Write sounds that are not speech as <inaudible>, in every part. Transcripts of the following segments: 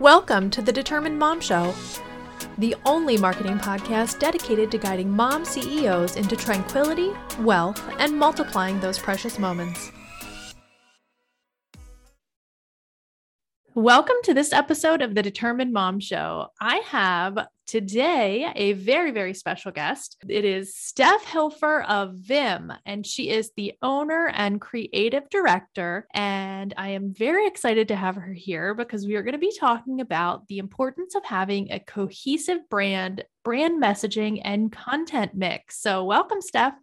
Welcome to the Determined Mom Show, the only marketing podcast dedicated to guiding mom CEOs into tranquility, wealth, and multiplying those precious moments. Welcome to this episode of the Determined Mom Show. I have today a very, very special guest. It is Steph Hilfer of Viim, and she is the owner and creative director. And I am very excited to have her here because we are going to be talking about the importance of having a cohesive brand, brand messaging, and content mix. So, welcome, Steph.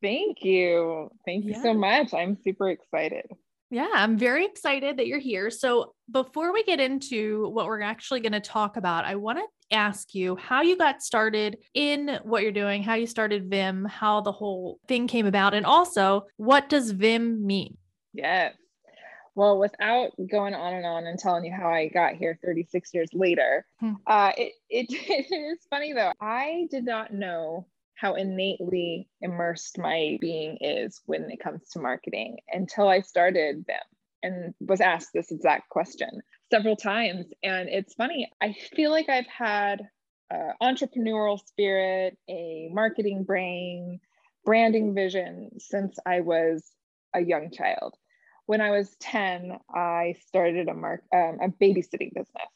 Thank you. Thank you yeah. so much. I'm super excited. Yeah, I'm very excited that you're here. So, before we get into what we're actually going to talk about, I want to ask you how you got started in what you're doing, how you started Viim, how the whole thing came about, and also what does Viim mean? Yes. Well, without going on and on and telling you how I got here 36 years later, hmm. uh, it, it, <laughs> it is funny though. I did not know how innately immersed my being is when it comes to marketing until I started Viim and was asked this exact question several times. And it's funny, I feel like I've had uh, entrepreneurial spirit, a marketing brain, branding vision since I was a young child. When I was 10, I started a, mark, um, a babysitting business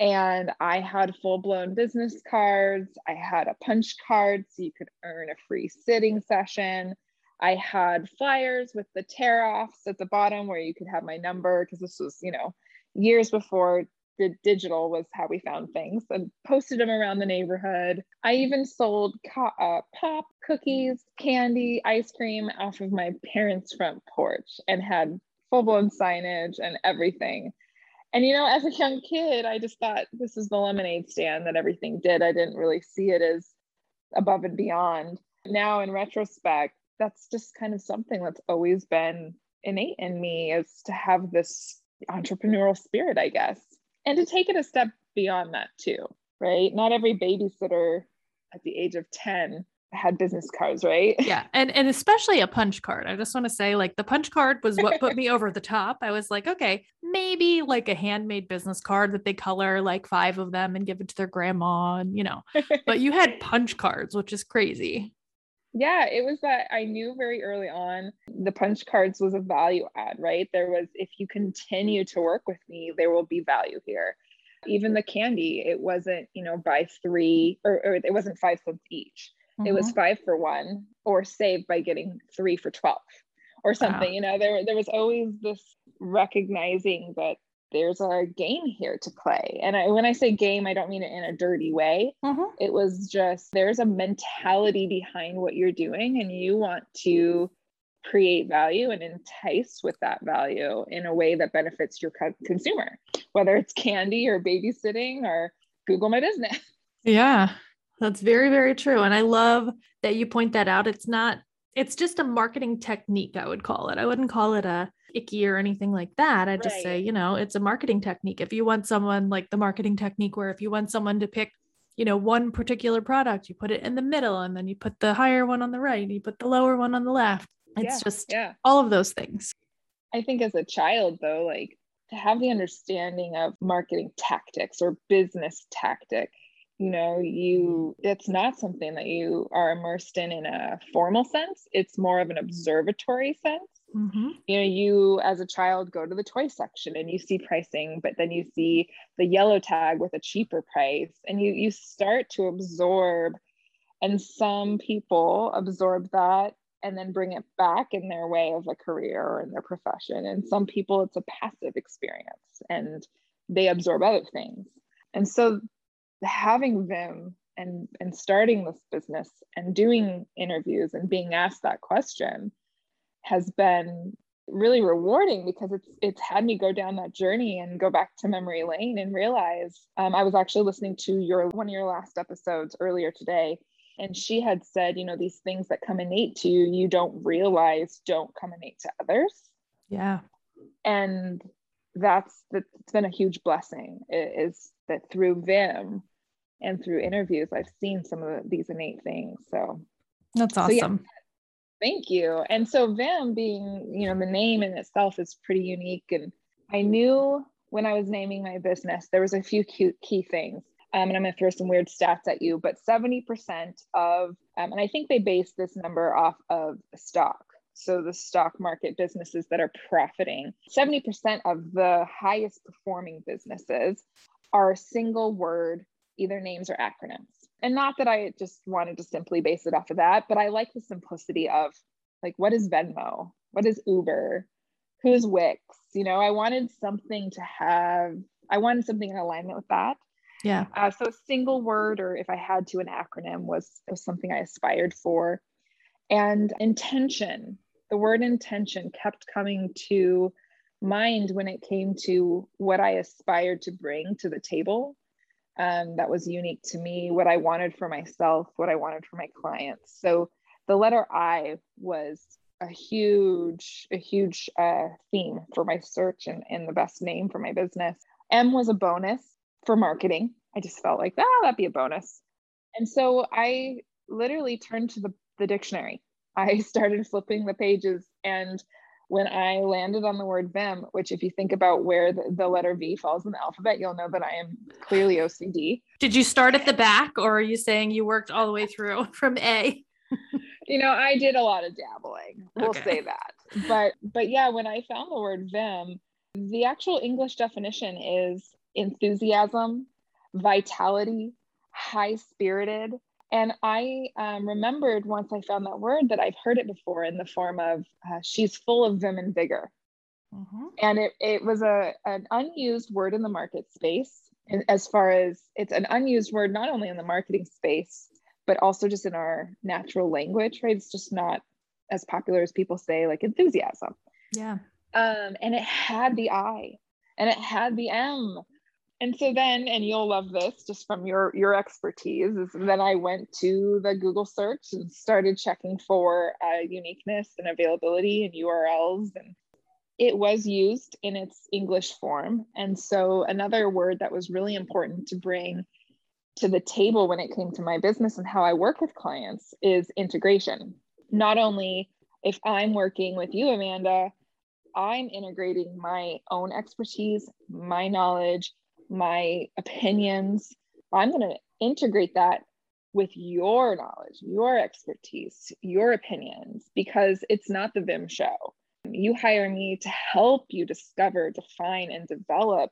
and I had full blown business cards. I had a punch card so you could earn a free sitting session. I had flyers with the tear offs at the bottom where you could have my number because this was, you know, years before the digital was how we found things and posted them around the neighborhood. I even sold co- uh, pop, cookies, candy, ice cream off of my parents' front porch and had full blown signage and everything. And you know, as a young kid, I just thought this is the lemonade stand that everything did. I didn't really see it as above and beyond. Now, in retrospect, that's just kind of something that's always been innate in me is to have this entrepreneurial spirit, I guess, and to take it a step beyond that too, right? Not every babysitter at the age of 10 had business cards, right? <laughs> Yeah. And and especially a punch card. I just want to say like the punch card was what put me over the top. I was like, okay, maybe like a handmade business card that they color like five of them and give it to their grandma and you know. but you had <laughs> punch cards, which is crazy. Yeah, it was that I knew very early on the punch cards was a value add, right? There was if you continue to work with me, there will be value here. Even the candy, it wasn't, you know, buy three or, or it wasn't five cents each mm-hmm. it was mm-hmm. five for one or save by getting three for 12 or something wow. you know there, there was always this recognizing that there's a game here to play and I, when i say game i don't mean it in a dirty way mm-hmm. it was just there's a mentality behind what you're doing and you want to create value and entice with that value in a way that benefits your consumer whether it's candy or babysitting or google my business yeah that's very, very true. And I love that you point that out. It's not, it's just a marketing technique, I would call it. I wouldn't call it a icky or anything like that. I'd right. just say, you know, it's a marketing technique. If you want someone like the marketing technique where if you want someone to pick, you know, one particular product, you put it in the middle and then you put the higher one on the right, and you put the lower one on the left. It's yeah, just yeah. all of those things. I think as a child, though, like to have the understanding of marketing tactics or business tactic you know you it's not something that you are immersed in in a formal sense. It's more of an observatory sense. Mm-hmm. you know you as a child go to the toy section and you see pricing but then you see the yellow tag with a cheaper price and you you start to absorb and some people absorb that and then bring it back in their way of a career or in their profession. And some people it's a passive experience and they absorb other things. And so having Viim and and starting this business and doing interviews and being asked that question has been really rewarding because it's it's had me go down that journey and go back to memory lane and realize um, I was actually listening to your one of your last episodes earlier today and she had said you know these things that come innate to you you don't realize don't come innate to others. Yeah. And that's that's been a huge blessing is that through Viim and through interviews, I've seen some of these innate things. So that's awesome. So yeah, thank you. And so Viim being, you know, the name in itself is pretty unique. And I knew when I was naming my business, there was a few cute key things. Um, and I'm going to throw some weird stats at you, but 70% of, um, and I think they base this number off of stock. So the stock market businesses that are profiting, 70% of the highest performing businesses are single word, either names or acronyms. And not that I just wanted to simply base it off of that, but I like the simplicity of like, what is Venmo? What is Uber? Who's Wix? You know, I wanted something to have, I wanted something in alignment with that. Yeah. Uh, so single word, or if I had to, an acronym was, was something I aspired for. And intention, the word intention kept coming to mind when it came to what I aspired to bring to the table. Um, that was unique to me, what I wanted for myself, what I wanted for my clients. So the letter I was a huge, a huge uh, theme for my search and, and the best name for my business. M was a bonus for marketing. I just felt like, ah, that'd be a bonus. And so I literally turned to the, the dictionary. I <laughs> started flipping the pages and when I landed on the word Vim, which if you think about where the, the, letter V falls in the alphabet, you'll know that I am clearly OCD. Did you start at the back or are you saying you worked all the way through <laughs> from A? you know, I did a lot of dabbling. We'll okay. say that. But but yeah, when I found the word Vim, the actual English definition is enthusiasm, vitality, high spirited. And I um, remembered once I found that word that I've heard it before in the form of uh, she's full of vim and vigor. Mm-hmm. And it, it was a, an unused word in the market space as far as it's an unused word, not only in the marketing space, but also just in our natural language, right? It's just not as popular as people say, like enthusiasm. Yeah. Um, and it had the I and it had the M and so then and you'll love this just from your your expertise is then i went to the google search and started checking for uh, uniqueness and availability and urls and it was used in its english form. And so another word that was really important to bring to the table when it came to my business and how i work with clients is integration. Not only if i'm working with you amanda i'm integrating my own expertise my knowledge my opinions. I'm going to integrate that with your knowledge, your expertise, your opinions, because it's not the Viim show. You hire me to help you discover, define, and develop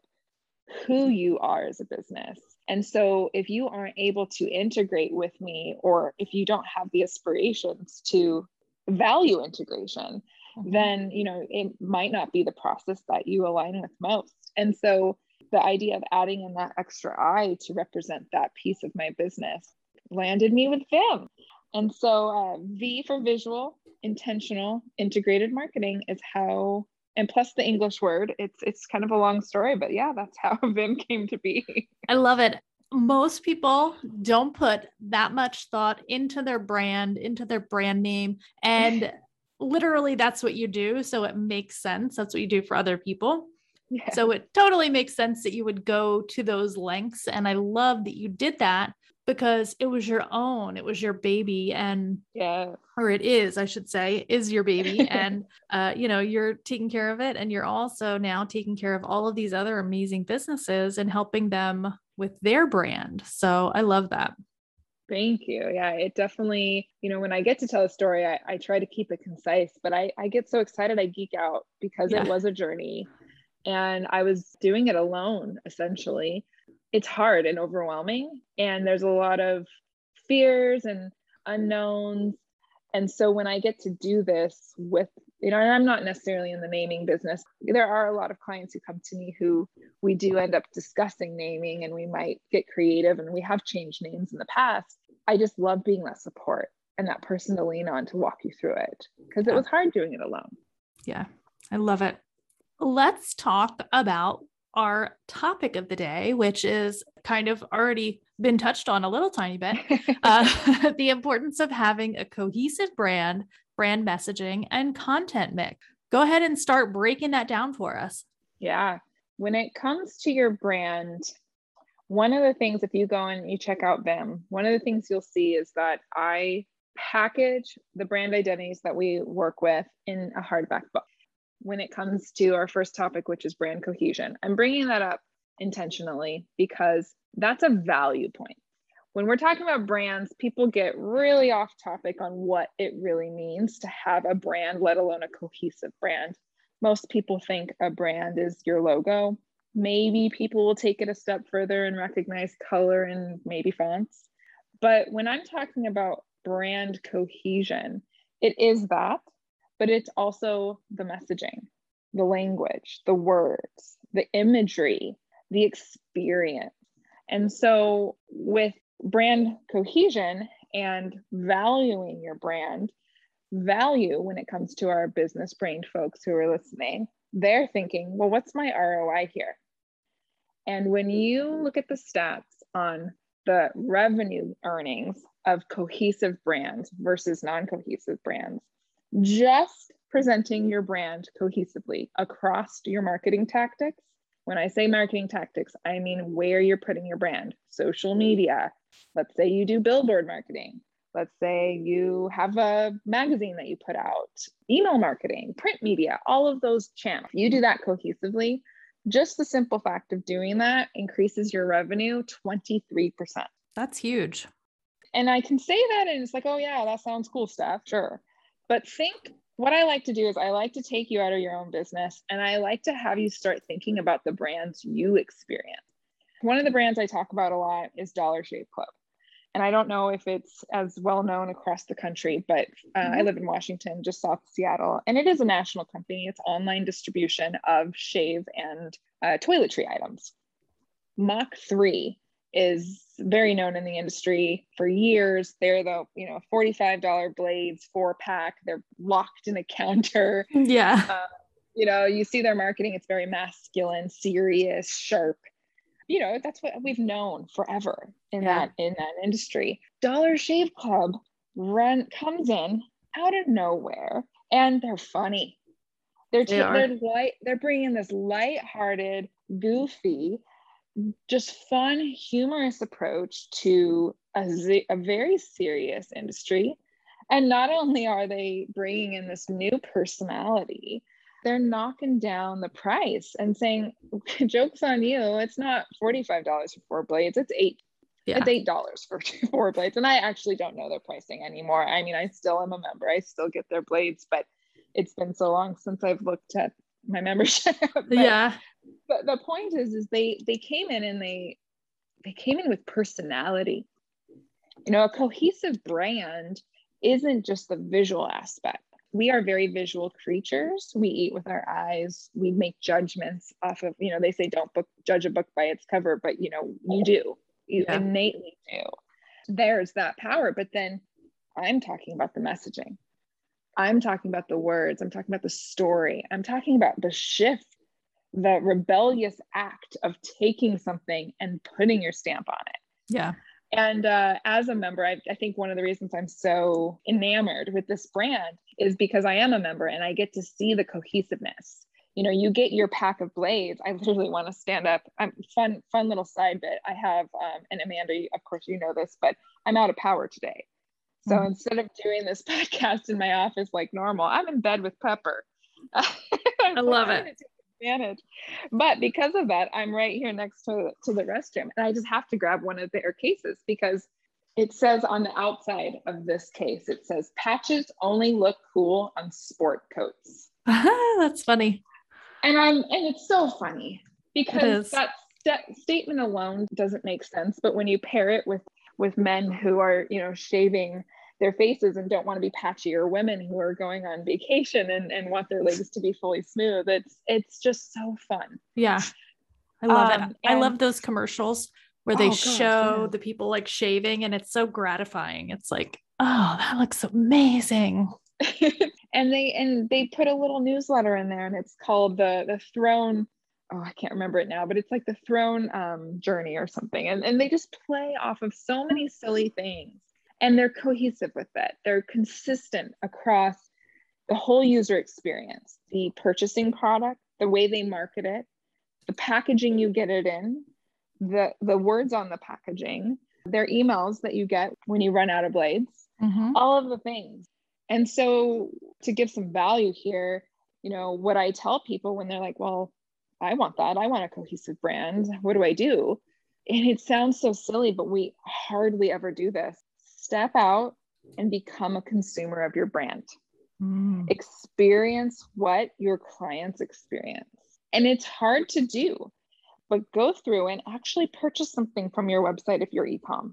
who you are as a business. And so, if you aren't able to integrate with me, or if you don't have the aspirations to value integration, mm-hmm. then you know it might not be the process that you align with most. And so, the idea of adding in that extra I to represent that piece of my business landed me with Viim. And so uh, V for visual, intentional, integrated marketing is how, and plus the English word. It's it's kind of a long story, but yeah, that's how <laughs> Viim came to be. I love it. Most people don't put that much thought into their brand, into their brand name, and <laughs> literally that's what you do. So it makes sense. That's what you do for other people. Yeah. So it totally makes sense that you would go to those lengths. And I love that you did that because it was your own, it was your baby. And yeah, or it is, I should say, is your baby. <laughs> and, uh, you know, you're taking care of it. And you're also now taking care of all of these other amazing businesses and helping them with their brand. So I love that. Thank you. Yeah, it definitely, you know, when I get to tell a story, I, I try to keep it concise, but I, I get so excited I geek out because yeah. it was a journey and I was doing it alone essentially. It's hard and overwhelming, and there's a lot of fears and unknowns. And so when I get to do this with, you know, and I'm not necessarily in the naming business, there are a lot of clients who come to me who we do end up discussing naming and we might get creative and we have changed names in the past. I just love being that support and that person to lean on to walk you through it because it was hard doing it alone. Yeah, I love it let's talk about our topic of the day, which is kind of already been touched on a little tiny bit <laughs> uh, <laughs> the importance of having a cohesive brand, brand messaging, and content mix. Go ahead and start breaking that down for us. Yeah. When it comes to your brand, one of the things, if you go and you check out Viim, one of the things you'll see is that I package the brand identities that we work with in a hardback book. When it comes to our first topic, which is brand cohesion. I'm bringing that up intentionally because that's a value point. When we're talking about brands, people get really off topic on what it really means to have a brand, let alone a cohesive brand. Most people think a brand is your logo. Maybe people will take it a step further and recognize color and maybe fonts. But when I'm talking about brand cohesion, it is that, but it's also the messaging, the language, the words, the imagery, the experience. And so, with brand cohesion and valuing your brand, value when it comes to our business brained folks who are listening, they're thinking, well, what's my ROI here? And when you look at the stats on the revenue earnings of cohesive brands versus non cohesive brands, just presenting your brand cohesively across your marketing tactics. When I say marketing tactics, I mean where you're putting your brand, social media. Let's say you do billboard marketing. Let's say you have a magazine that you put out, email marketing, print media, all of those channels. You do that cohesively. Just the simple fact of doing that increases your revenue 23%. That's huge. And I can say that, and it's like, oh, yeah, that sounds cool stuff. Sure. But think what I like to do is I like to take you out of your own business and I like to have you start thinking about the brands you experience. One of the brands I talk about a lot is Dollar Shave Club. And I don't know if it's as well known across the country, but uh, mm-hmm. I live in Washington, just south of Seattle. And it is a national company. It's online distribution of shave and uh, toiletry items. Mach 3 is very known in the industry for years. They're the, you know, $45 blades, four pack. They're locked in a counter. <laughs> Yeah. Uh, you know, you see their marketing, it's very masculine, serious, sharp. You know, that's what we've known forever in yeah. that in that industry. Dollar Shave Club run comes in out of nowhere and they're funny. They're they are. they're light they're bringing this light-hearted, goofy just fun, humorous approach to a, a very serious industry. And not only are they bringing in this new personality, they're knocking down the price and saying, <laughs> "Jokes on you! It's not forty-five dollars for four blades; it's eight. Yeah. It's eight dollars for <laughs> four blades." And I actually don't know their pricing anymore. I mean, I still am a member; I still get their blades, but it's been so long since I've looked at my membership. <laughs> yeah but the point is is they they came in and they they came in with personality. You know a cohesive brand isn't just the visual aspect. We are very visual creatures. We eat with our eyes. We make judgments off of you know they say don't book judge a book by its cover but you know you do. You yeah. innately do. There's that power but then i'm talking about the messaging. I'm talking about the words. I'm talking about the story. I'm talking about the shift the rebellious act of taking something and putting your stamp on it. Yeah. And uh, as a member, I, I, think one of the reasons I'm so enamored with this brand is because I am a member and I get to see the cohesiveness. You know, you get your pack of blades. I literally want to stand up. I'm fun, fun little side bit. I have, um, and Amanda, of course, you know this, but I'm out of power today. So mm-hmm. instead of doing this <laughs> podcast in my office like normal, I'm in bed with Pepper. <laughs> I love it advantage. But because of that, I'm right here next to, to the restroom. And I just have to grab one of their cases because it says on the outside of this case, it says patches only look cool on sport coats. <laughs> That's funny. And I'm and it's so funny because that st- statement alone doesn't make sense. But when you pair it with with men who are, you know, shaving their faces and don't want to be patchy or women who are going on vacation and, and want their legs to be fully smooth. It's it's just so fun. Yeah. I love um, it i love those commercials where they oh, show yeah. the people like shaving and it's so gratifying. It's like oh that looks amazing. <laughs> And they and they put a little newsletter in there and it's called the the throne. Oh i can't remember it now but it's like the throne um, journey or something. And, and they just play off of so many silly things and they're cohesive with it. They're consistent across the whole user experience, the purchasing product, the way they market it, the packaging you get it in, the, the words on the packaging, their emails that you get when you run out of blades, mm-hmm. all of the things. And so to give some value here, you know, what I tell people when they're like, well, I want that. I want a cohesive brand. What do I do? And it sounds so silly, but we hardly ever do this. Step out and become a consumer of your brand. Mm. Experience what your clients experience. And it's hard to do, but go through and actually purchase something from your website if you're ecom.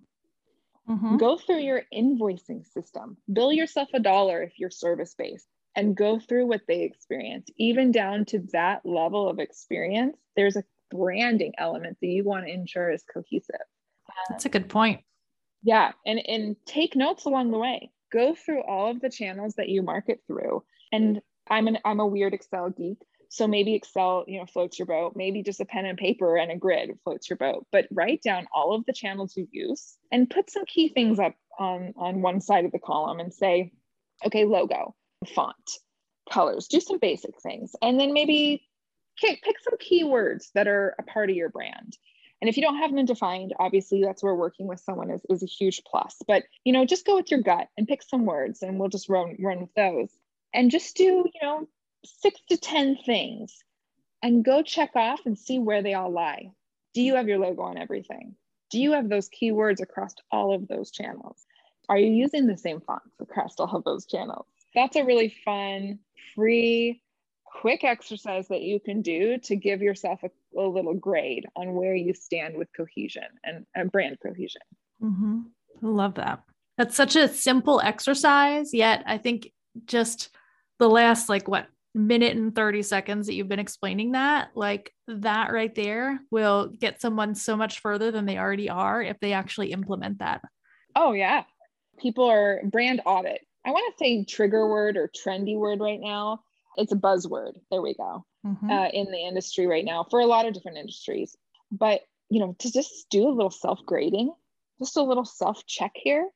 Mm-hmm. Go through your invoicing system. Bill yourself a dollar if you're service based and go through what they experience, even down to that level of experience. There's a branding element that you want to ensure is cohesive. That's a good point. Yeah. And, and take notes along the way. Go through all of the channels that you market through. And I'm an I'm a weird Excel geek. So maybe Excel, you know, floats your boat. Maybe just a pen and paper and a grid floats your boat. But write down all of the channels you use and put some key things up on on one side of the column and say, okay, logo, font, colors, do some basic things, and then maybe pick, pick some keywords that are a part of your brand. And if you don't have them defined, obviously that's where working with someone is, is a huge plus. But you know, just go with your gut and pick some words and we'll just run run with those. And just do, you know, six to 10 things and go check off and see where they all lie. Do you have your logo on everything? Do you have those keywords across all of those channels? Are you using the same fonts across all of those channels? That's a really fun, free, quick exercise that you can do to give yourself a, a little grade on where you stand with cohesion and, and brand cohesion. Mm-hmm. I love that. That's such a simple exercise, yet I think just the last like what minute and 30 seconds that you've been explaining that, like that right there will get someone so much further than they already are if they actually implement that. Oh, yeah. People are brand audit. I want to say trigger word or trendy word right now. It's a buzzword. There we go. Mm-hmm. Uh, in the industry right now for a lot of different industries. But, you know, to just do a little self grading, just a little self check here.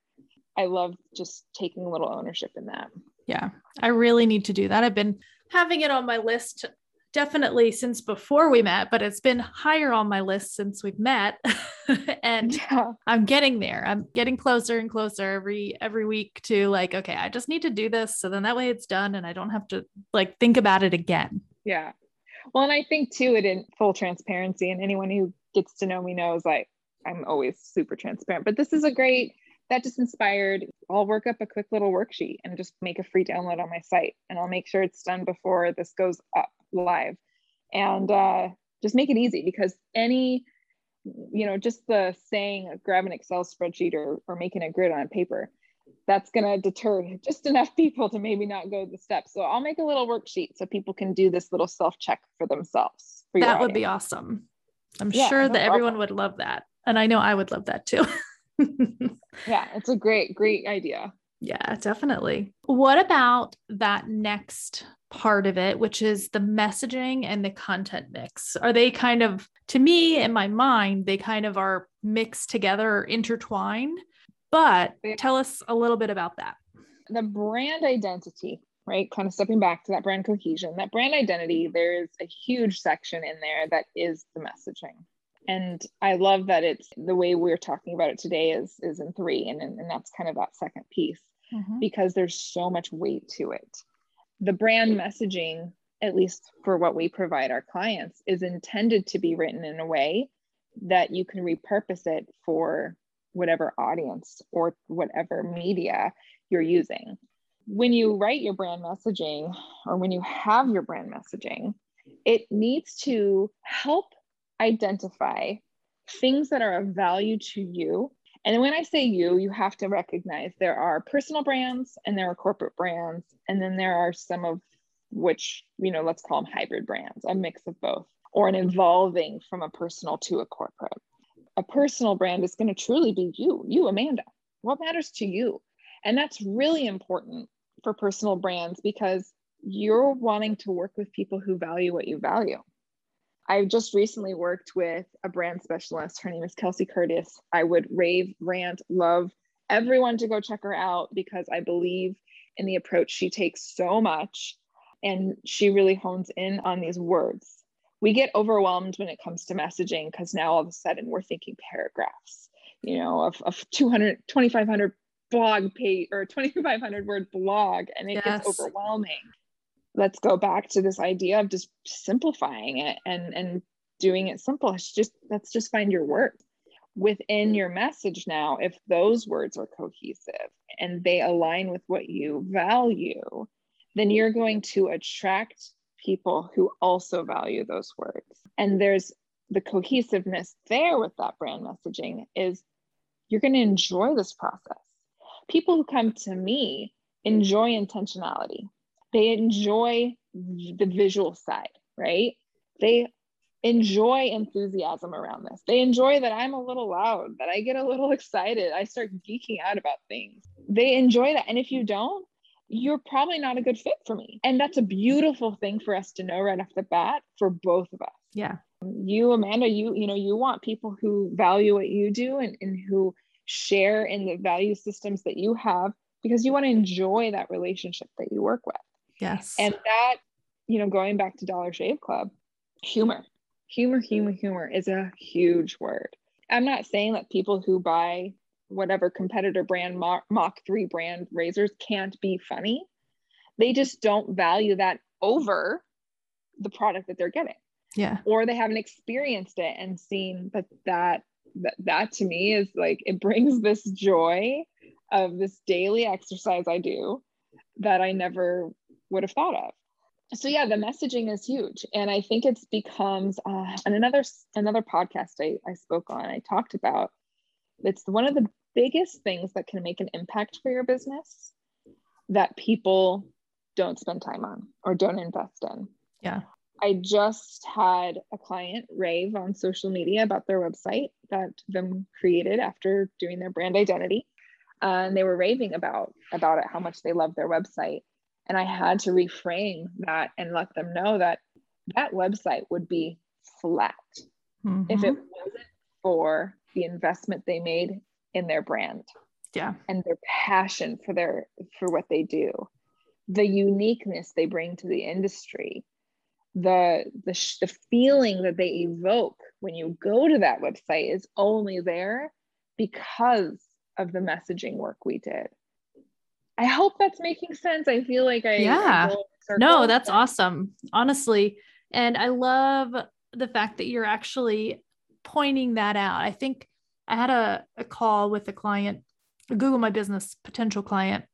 I love just taking a little ownership in that. Yeah, I really need to do that. I've been having it on my list definitely since before we met, but it's been higher on my list since we've met. <laughs> and yeah. I'm getting there. I'm getting closer and closer every every week to like, okay, I just need to do this. So then that way it's done and I don't have to like think about it again. Yeah. Well, and I think too, it in full transparency, and anyone who gets to know me knows like I'm always super transparent. But this is a great that just inspired I'll work up a quick little worksheet and just make a free download on my site and I'll make sure it's done before this goes up live. And uh, just make it easy because any you know just the saying grab an excel spreadsheet or, or making a grid on paper that's going to deter just enough people to maybe not go the steps so i'll make a little worksheet so people can do this little self check for themselves for that would be awesome. I'm yeah, sure that everyone would love that. And i know i would love that too. <laughs> Yeah, it's a great, great idea. Yeah, definitely. What about that next part of it, which is the messaging and the content mix? Are they kind of, to me, in my mind, they kind of are mixed together or intertwined? But tell us a little bit about that. The brand identity, right? Kind of stepping back to that brand cohesion, that brand identity, there's a huge section in there that is the messaging and i love that it's the way we're talking about it today is is in three and and that's kind of that second piece mm-hmm. because there's so much weight to it the brand messaging at least for what we provide our clients is intended to be written in a way that you can repurpose it for whatever audience or whatever media you're using when you write your brand messaging or when you have your brand messaging it needs to help identify things that are of value to you. And when I say you, you have to recognize there are personal brands and there are corporate brands. And then there are some of which, you know, let's call them hybrid brands, a mix of both, or an evolving from a personal to a corporate. A personal brand is going to truly be you, you, Amanda. What matters to you? And that's really important for personal brands because you're wanting to work with people who value what you value. I've just recently worked with a brand specialist. Her name is Kelsey Curtis. I would rave, rant, love everyone to go check her out because I believe in the approach she takes so much and she really hones in on these words. We get overwhelmed when it comes to messaging because now all of a sudden we're thinking paragraphs, you know, of, of 200, 2,500 blog page or 2,500 word blog, and it yes. gets overwhelming let's go back to this idea of just simplifying it and and doing it simple. It's just let's just find your words within mm-hmm. your message now. If those words are cohesive and they align with what you value then you're going to attract people who also value those words. And there's the cohesiveness there with that brand messaging is you're going to enjoy this process. People who come to me enjoy intentionality they enjoy the visual side, right? They enjoy enthusiasm around this. They enjoy that I'm a little loud, that I get a little <laughs> excited. I start geeking out about things. They enjoy that. And if you don't, you're probably not a good fit for me. And that's a beautiful thing for us to know right off the bat for both of us. Yeah. You, Amanda, you, you know, you want people who value what you do and, and who share in the value systems that you have because you want to enjoy that relationship that you work with. Yes. And that, you know, going back to Dollar Shave Club, humor, humor, humor, humor is a huge word. I'm not saying that people who buy whatever competitor brand Mach 3 brand razors can't be funny. They just don't value that over the product that they're getting. Yeah. Or they haven't experienced it and seen that that that, that to me is like it brings <laughs> this joy of this daily exercise I do that I never would have thought of. So yeah the messaging is huge. And i think it's becomes uh, and another another podcast I, I spoke on i talked about it's one of the biggest things that can make an impact for your business that people don't spend time on or don't invest in. Yeah. I just had a client rave on social media about their website that Viim created after doing their brand identity. Uh, and they were raving about about it how much they love their website and I had to reframe that and let them know that that website would be flat mm-hmm. if it wasn't for the investment they made in their brand. Yeah. And their passion for their for what they do. The uniqueness they bring to the industry. The the the feeling that they evoke when you go to that website is only there because of the messaging work we did. I hope that's making sense. I feel like I yeah. I no, that's awesome. Honestly, and I love the fact that you're actually pointing that out. I think I had a, a call with a client, a Google My Business potential client,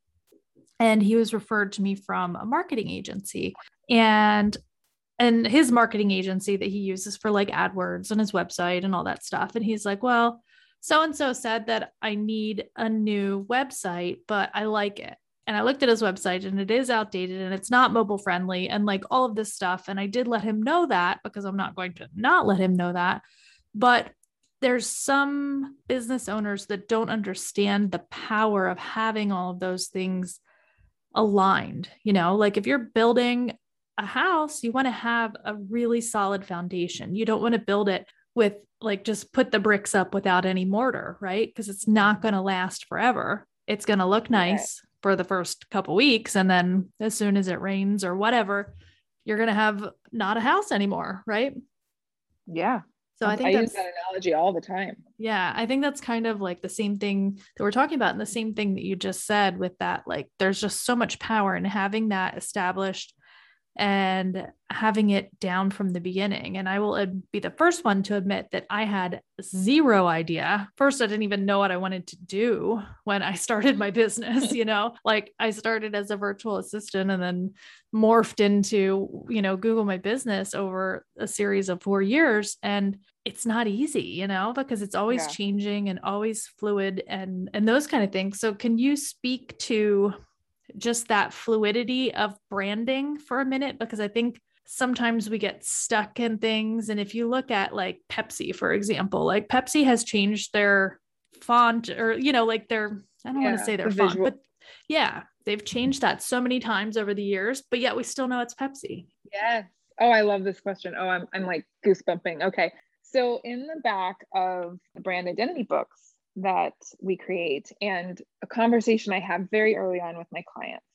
and he was referred to me from a marketing agency. And and his marketing agency that he uses for like AdWords and his website and all that stuff. And he's like, well, so and so said that I need a new website, but I like it. And I looked at his website and it is outdated and it's not mobile friendly and like all of this stuff. And I did let him know that because I'm not going to not let him know that. But there's some business owners that don't understand the power of having all of those things aligned. You know, like if you're building a house, you want to have a really solid foundation. You don't want to build it with like just put the bricks up without any mortar, right? Because it's not going to last forever. It's going to look nice for the first couple weeks and then as soon as it rains or whatever, you're going to have not a house anymore, right? Yeah. So I think I use that analogy all the time. Yeah, I think that's kind of like the same thing that we're talking about and the same thing that you just said with that like there's just so much power in having that established and having it down from the beginning. And I will be the first one to admit that I had zero idea. First, I didn't even know what I wanted to do when I <laughs> started my business, you know, like I started as a virtual assistant and then morphed into, you know, Google my business over a series of four years. And it's not easy, you know, because it's always yeah. changing and always fluid and and those kind of things. So can you speak to just that fluidity of branding for a minute because I think sometimes we get stuck in things. And if you look at like Pepsi, for example, like Pepsi has changed their font or, you know, like their, I don't yeah, want to say their the font, visual. but yeah, they've changed that so many times over the years, but yet we still know it's Pepsi. Yes. Oh, I love this question. Oh, I'm, I'm like goosebumping. Okay. So in the back of the brand identity books, that we create and a conversation I have very early on with my clients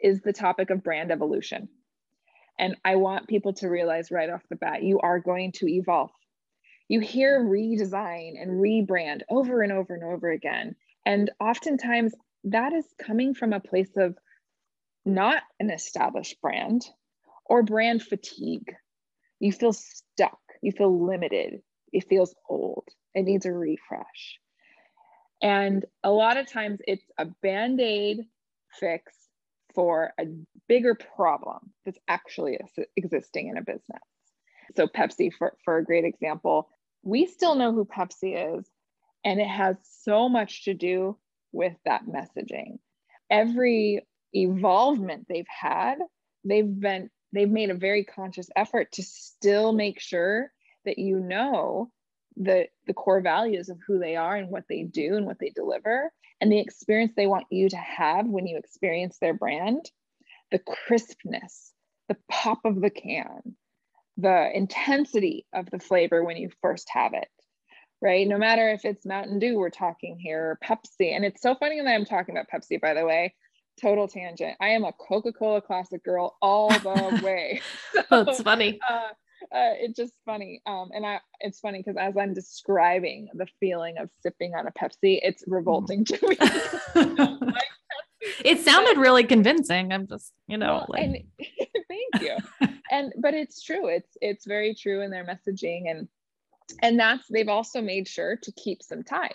is the topic of brand evolution. And I want people to realize right off the bat, you are going to evolve. You hear redesign and rebrand over and over and over again. And oftentimes that is coming from a place of not an established brand, or brand fatigue. You feel stuck, you feel limited, it feels old, it needs a refresh. And a lot of times it's a band aid fix for a bigger problem that's actually existing in a business. So, Pepsi, for, for a great example, we still know who Pepsi is, and it has so much to do with that messaging. Every evolvement they've had, they've been they've made a very conscious effort to still make sure that you know the the core values of who they are and what they do and what they deliver and the experience they want you to have when you experience their brand the crispness the pop of the can the intensity of the flavor when you first have it right? No matter if it's mountain dew we're talking here or pepsi. And it's so funny that i'm talking about pepsi by the way. Total tangent. I am a coca-cola classic girl all the <laughs> way. <laughs> So, that's funny. Uh, uh, it's just funny. Um, and I, it's funny because as I'm describing the feeling of sipping on a Pepsi, it's revolting to me. it sounded really convincing. I'm just, you know, well, like... and, <laughs> thank you. and but it's true. It's it's very true in their messaging, and and that's they've also made sure to keep some ties.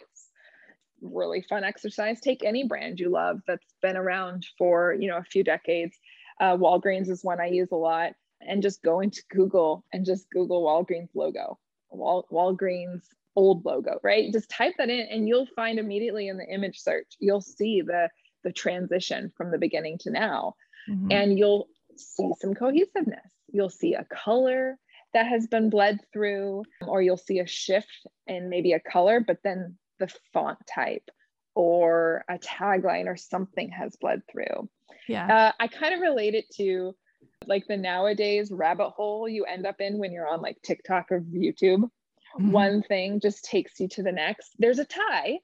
Really fun exercise. Take any brand you love that's been around for you know a few decades. Uh, Walgreens is one I use a lot and just go into Google and just Google Walgreens logo, Wal- Walgreens old logo, right? Just type that in and you'll find immediately in the image search, you'll see the, the transition from the beginning to now. Mm-hmm. And you'll see some cohesiveness. You'll see a color that has been bled through, or you'll see a shift in maybe a color, but then the font type or a tagline or something has bled through. Yeah. Uh, I kind of relate it to like the nowadays rabbit hole you end up in when you're on like TikTok or YouTube. Mm-hmm. One thing just takes you to the next. There's a tie,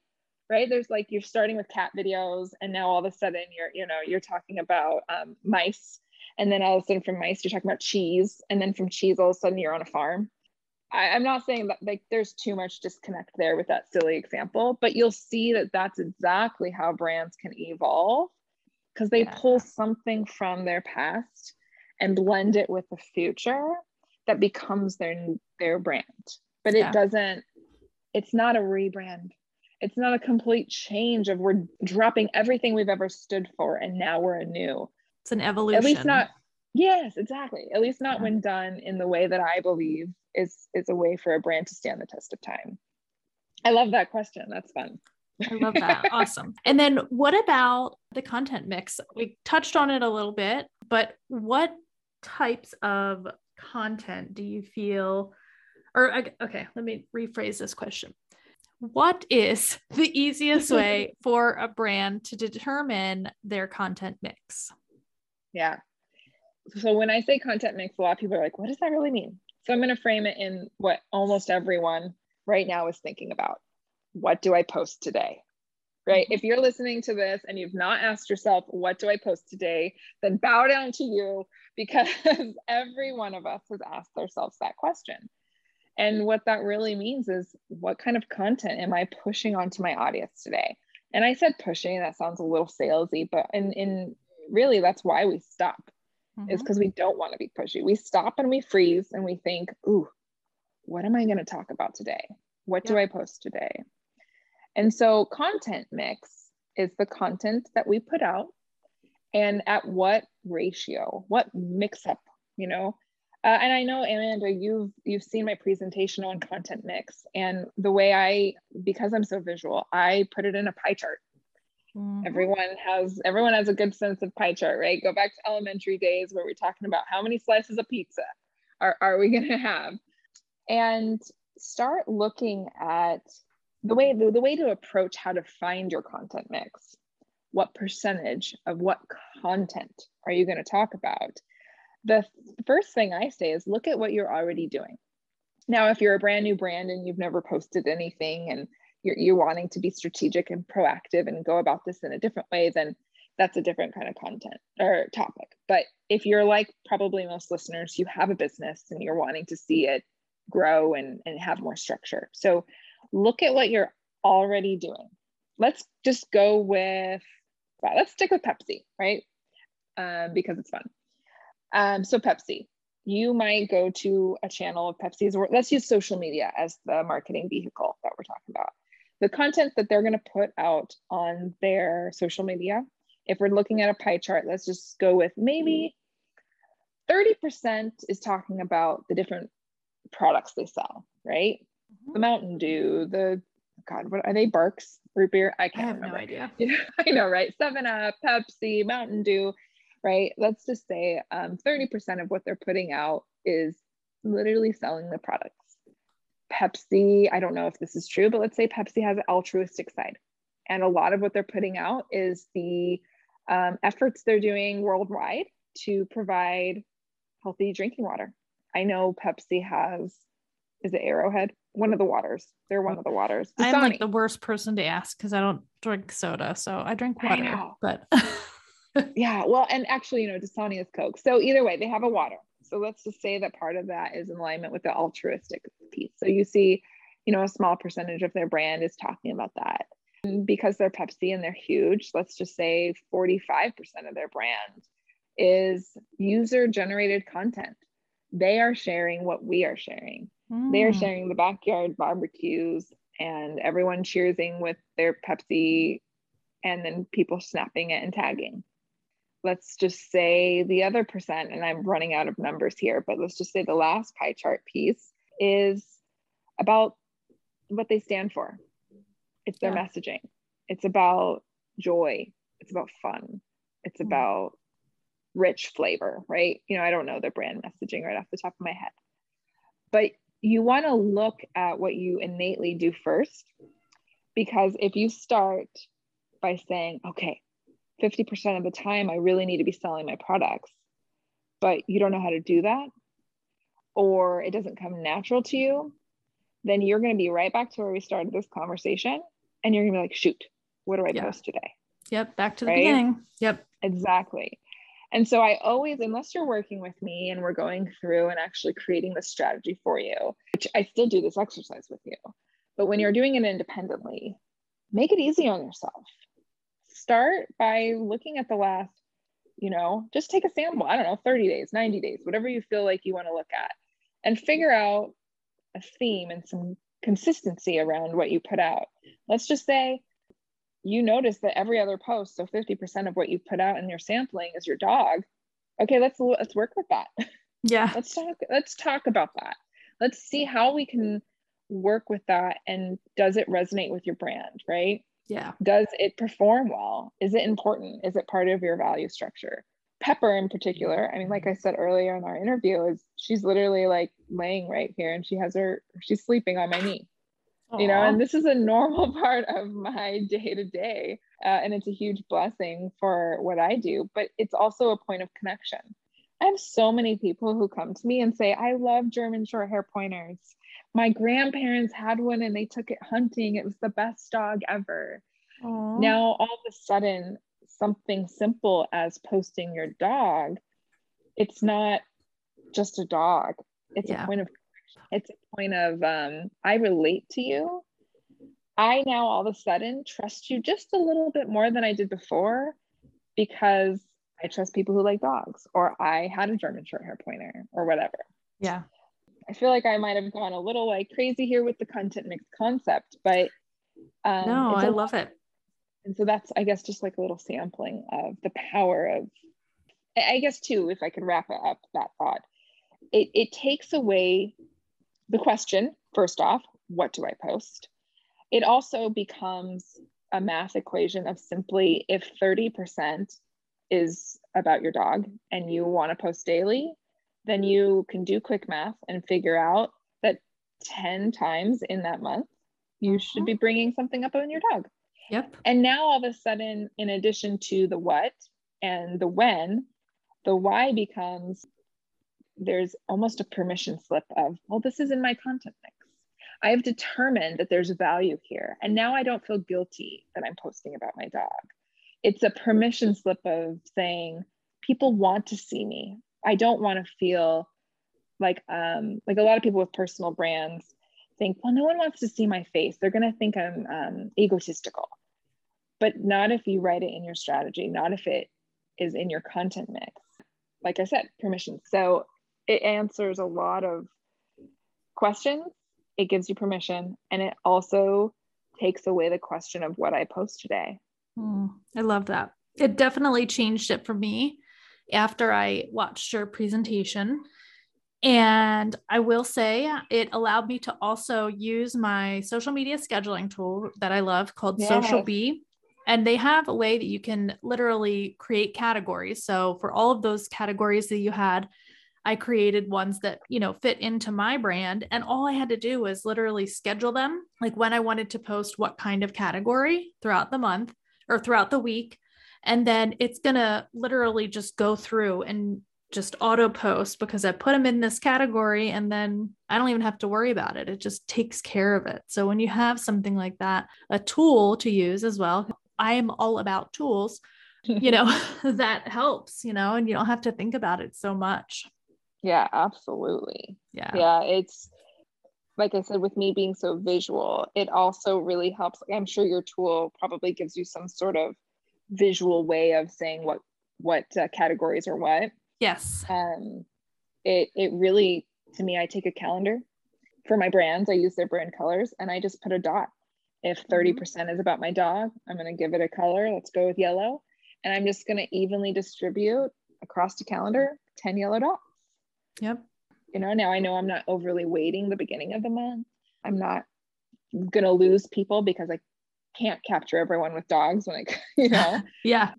right? There's like you're starting with cat videos, and now all of a sudden you're, you know, you're talking about um, mice, and then all of a sudden from mice you're talking about cheese, and then from cheese all of a sudden you're on a farm. I, I'm not saying that like there's too much disconnect there with that silly example, but you'll see that that's exactly how brands can evolve because they yeah. pull something from their past and blend it with the future that becomes their their brand but it yeah. doesn't it's not a rebrand it's not a complete change of we're dropping everything we've ever stood for and now we're a new it's an evolution at least not yes exactly at least not yeah. when done in the way that i believe is is a way for a brand to stand the test of time i love that question that's fun I love that. <laughs> awesome. And then what about the content mix? We touched on it a little bit, but what types of content do you feel or okay let me rephrase this question. What is <laughs> the easiest <laughs> way for a brand to determine their content mix? Yeah. So when i say content mix a lot of people are like what does that really mean? So i'm going to frame it in what almost everyone right now is thinking about. What do i post today right? Mm-hmm. If you're listening to this and you've not asked yourself, what do I post today? Then bow down to you <laughs> because every one of us has asked ourselves that question. And what that really means is what kind of content am I pushing onto my audience today? And I said pushing, that sounds a little salesy, but in, in really that's why we stop. Mm-hmm. Is because we don't want to be pushy. We stop and we freeze and we think, ooh, what am I going to talk about today? What do I post today? And so content mix is the content that we put out and at what ratio, what mix up, you know? Uh, and I know Amanda, you've you've seen my presentation on content mix, and the way I, because I'm so visual, I put it in a pie chart. Mm-hmm. Everyone has everyone has a good sense of pie chart, right? Go back to elementary days where we're talking about how many slices of pizza are, are we going to have, and start looking at the way the, the way to approach how to find your content mix what percentage of what content are you going to talk about? The first thing i say is look at what you're already doing. Now if you're a brand new brand and you've never posted anything and you're, you're wanting to be strategic and proactive and go about this in a different way then that's a different kind of content or topic. But if you're like probably most listeners you have a business and you're wanting to see it grow and, and have more structure. So look at what you're already doing. Let's just go with, well, let's stick with Pepsi, right? Um, because it's fun. Um, so Pepsi, you might go to a channel of Pepsi's, or let's use social media as the marketing vehicle that we're talking about. The content that they're going to put out on their social media, if we're looking at a pie chart, let's just go with maybe 30% is talking about the different products they sell, right? The Mountain Dew, the God, what are they? Barq's, root beer? I can't I have remember. no idea. <laughs> I know, right? Seven Up, Pepsi, Mountain Dew, right? Let's just say um, 30% of what they're putting out is literally selling the products. Pepsi, I don't know if this is true, but let's say Pepsi has an altruistic side. And a lot of what they're putting out is the um, efforts they're doing worldwide to provide healthy drinking water. I know Pepsi has, is it Arrowhead? One of the waters. They're one of the waters. Dasani. I'm like the worst person to ask because I don't drink soda. So I drink water. I but <laughs> yeah, well, and actually, you know, Dasani is Coke. So either way, they have a water. So let's just say that part of that is in alignment with the altruistic piece. So you see, you know, a small percentage of their brand is talking about that. And because they're Pepsi and they're huge, let's just say 45% of their brand is user generated content. They are sharing what we are sharing. Mm. They are hmm. sharing the backyard barbecues and everyone cheersing with their Pepsi and then people snapping it and tagging. Let's just say the other percent, and I'm running out of numbers here, but let's just say the last pie chart piece is about what they stand for. It's their yeah. messaging. It's about joy. It's about fun. It's mm. about rich flavor, right? You know, I don't know the brand messaging right off the top of my head. But you want to look at what you innately do first. Because if you start by saying, okay, 50% of the time, I really need to be selling my products, but you don't know how to do that, or it doesn't come natural to you, then you're going to be right back to where we started this conversation. And you're going to be like, shoot, what do I yeah. post today? Yep. Back to the right? beginning. Yep. Exactly. And so I always, unless you're working with me and we're going through and actually creating the strategy for you, which I still do this exercise with you, but when you're doing it independently, make it easy on yourself. Start by looking at the last, you know, just take a sample, I don't know, 30 days, 90 days, whatever you feel like you want to look at, and figure out a theme and some consistency around what you put out. Let's just say you notice that every other post, so 50% of what you put out in your sampling is your dog. Okay, let's let's work with that. <laughs> Yeah. let's talk let's talk about that. Let's see how we can work with that and does it resonate with your brand, right? Yeah. Does it perform well? Is it important? Is it part of your value structure? Pepper in particular, I mean, like I said earlier in our interview, is she's literally like laying right here and she has her, she's sleeping on my knee you know and this is a normal <laughs> part of my day to day and it's a huge blessing for what i do but it's also a point of connection. I have so many people who come to me and say i love german short hair pointers. My grandparents had one and they took it hunting. It was the best dog ever. Aww. now all of a sudden something simple as posting your dog it's not just a dog. It's yeah. a point of it's a point of um, I relate to you. I now all of a sudden trust you just a little bit more than I did before because I trust people who like dogs or I had a German short hair pointer or whatever. Yeah. I feel like I might have gone a little like crazy here with the content mix concept, but um, no, I love it. And so that's, I guess, just like a little sampling of the power of, I guess, too, if I could wrap it up that thought, it, it takes away the question first off, what do I post? It also becomes a math equation of simply if 30% is about your dog and you want to post daily, then you can do quick math and figure out that 10 times in that month, you should be bringing something up on your dog. Yep. And now all of a sudden, in addition to the what and the when, the why becomes there's almost a permission slip of, well, this is in my content mix. I have determined that there's value here. And now I don't feel guilty that I'm posting about my dog. It's a permission slip of saying, people want to see me. I don't want to feel like um, like a lot of people with personal brands think, well, no one wants to see my face. They're going to think I'm um, egotistical. But not if you write it in your strategy, not if it is in your content mix like I said, permission. So it answers a lot of questions. It gives you permission, and it also takes away the question of what I post today. Mm, I love that. It definitely changed it for me after I watched your presentation. And I will say it allowed me to also use my social media scheduling tool that I love called yes. SocialBee. And they have a way that you can literally create categories. So for all of those categories that you had, I created ones that, you know, fit into my brand. And all I had to do was literally schedule them, like when I wanted to post what kind of category throughout the month or throughout the week. And then it's going to literally just go through and just auto post because I put them in this category and then I don't even have to worry about it. It just takes care of it. So when you have something like that, a tool to use as well, I am all about tools, you <laughs> know, <laughs> that helps, you know, and you don't have to think about it so much. Yeah, absolutely. Yeah. Yeah. It's like I said, with me being so visual, it also really helps. I'm sure your tool probably gives you some sort of visual way of saying what what uh, categories are what. Yes. Um, it it really to me, I take a calendar for my brands. I use their brand colors, and I just put a dot. If mm-hmm. thirty percent is about my dog, I'm going to give it a color. Let's go with yellow, and I'm just going to evenly distribute across the calendar ten yellow dots. Yep. You know, now I know I'm not overly waiting the beginning of the month. I'm not going to lose people because I can't capture everyone with dogs when I, <laughs> you know. <laughs> yeah.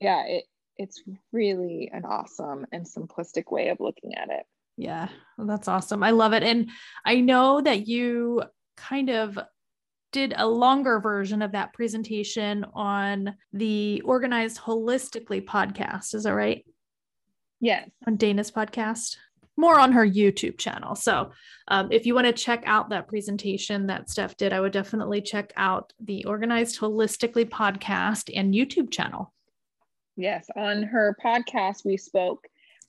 Yeah, it it's really an awesome and simplistic way of looking at it. Yeah, well, that's awesome. I love it. And I know that you kind of did a longer version of that presentation on the Organized Holistically podcast. Is that right? Yes. On Dana's podcast more on her YouTube channel. So um, if you want to check out that presentation that Steph did, I would definitely check out the Organized Holistically podcast and YouTube channel. Yes, on her podcast we spoke,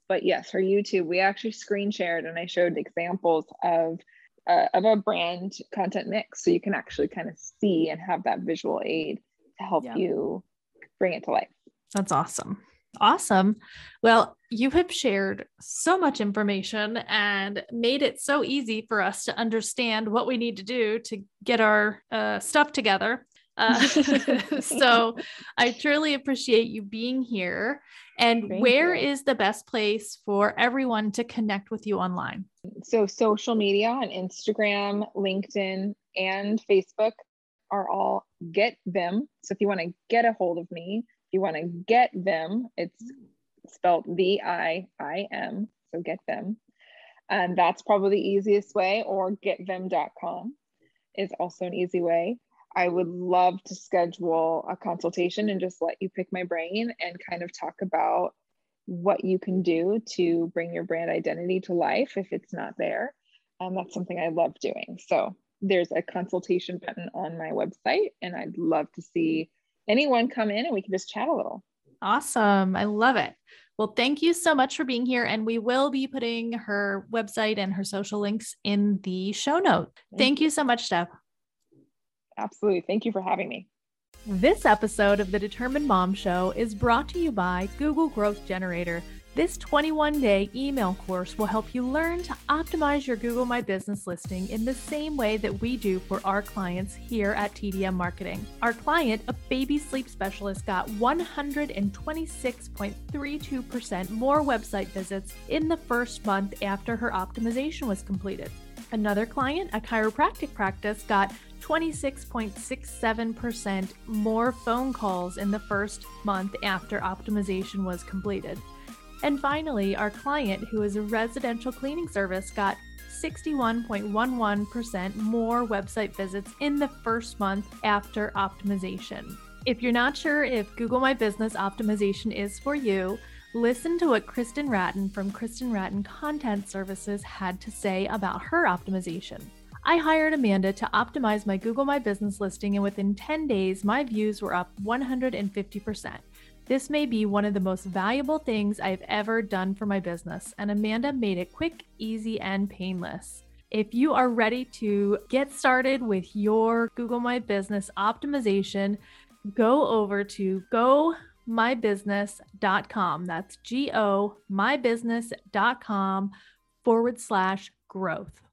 but yes, her YouTube we actually screen shared and I showed examples of uh, of a brand content mix, so you can actually kind of see and have that visual aid to help yeah. you bring it to life. That's awesome. Awesome. Well, you have shared so much information and made it so easy for us to understand what we need to do to get our uh, stuff together. Uh, <laughs> <laughs> so I truly appreciate you being here. And Thank where you. is the best place for everyone to connect with you online? So, social media on Instagram, LinkedIn, and Facebook are all Get Viim. So, if you want to get a hold of me, you want to get Viim, it's mm. spelled V I I M. So get Viim. And that's probably the easiest way, or getviim.com is also an easy way. I would love to schedule a consultation and just let you pick my brain and kind of talk about what you can do to bring your brand identity to life if it's not there. And that's something I love doing. So there's a consultation button on my website, and I'd love to see mm. Anyone come in and we can just chat a little. Awesome. I love it. Well, thank you so much for being here. And we will be putting her website and her social links in the show note. Thank, thank you. you so much, Steph. Absolutely. Thank you for having me. This episode of the Determined Mom Show is brought to you by Google Growth Generator this 21 day email course will help you learn to optimize your Google My Business listing in the same way that we do for our clients here at TDM Marketing. Our client, a baby sleep specialist, got 126.32% more website visits in the first month after her optimization was completed. Another client, a chiropractic practice, got 26.67% more phone calls in the first month after optimization was completed. And finally, our client, who is a residential cleaning service, got 61.11% more website visits in the first month after optimization. If you're not sure if Google My Business optimization is for you, listen to what Kristen Ratton from Kristen Ratton Content Services had to say about her optimization. I hired Amanda to optimize my Google My Business listing, and within 10 days, my views were up 150%. This may be one of the most valuable things I've ever done for my business, and Amanda made it quick, easy, and painless. If you are ready to get started with your Google My Business optimization, go over to mybusiness.com. That's G O mybusiness.com forward slash growth.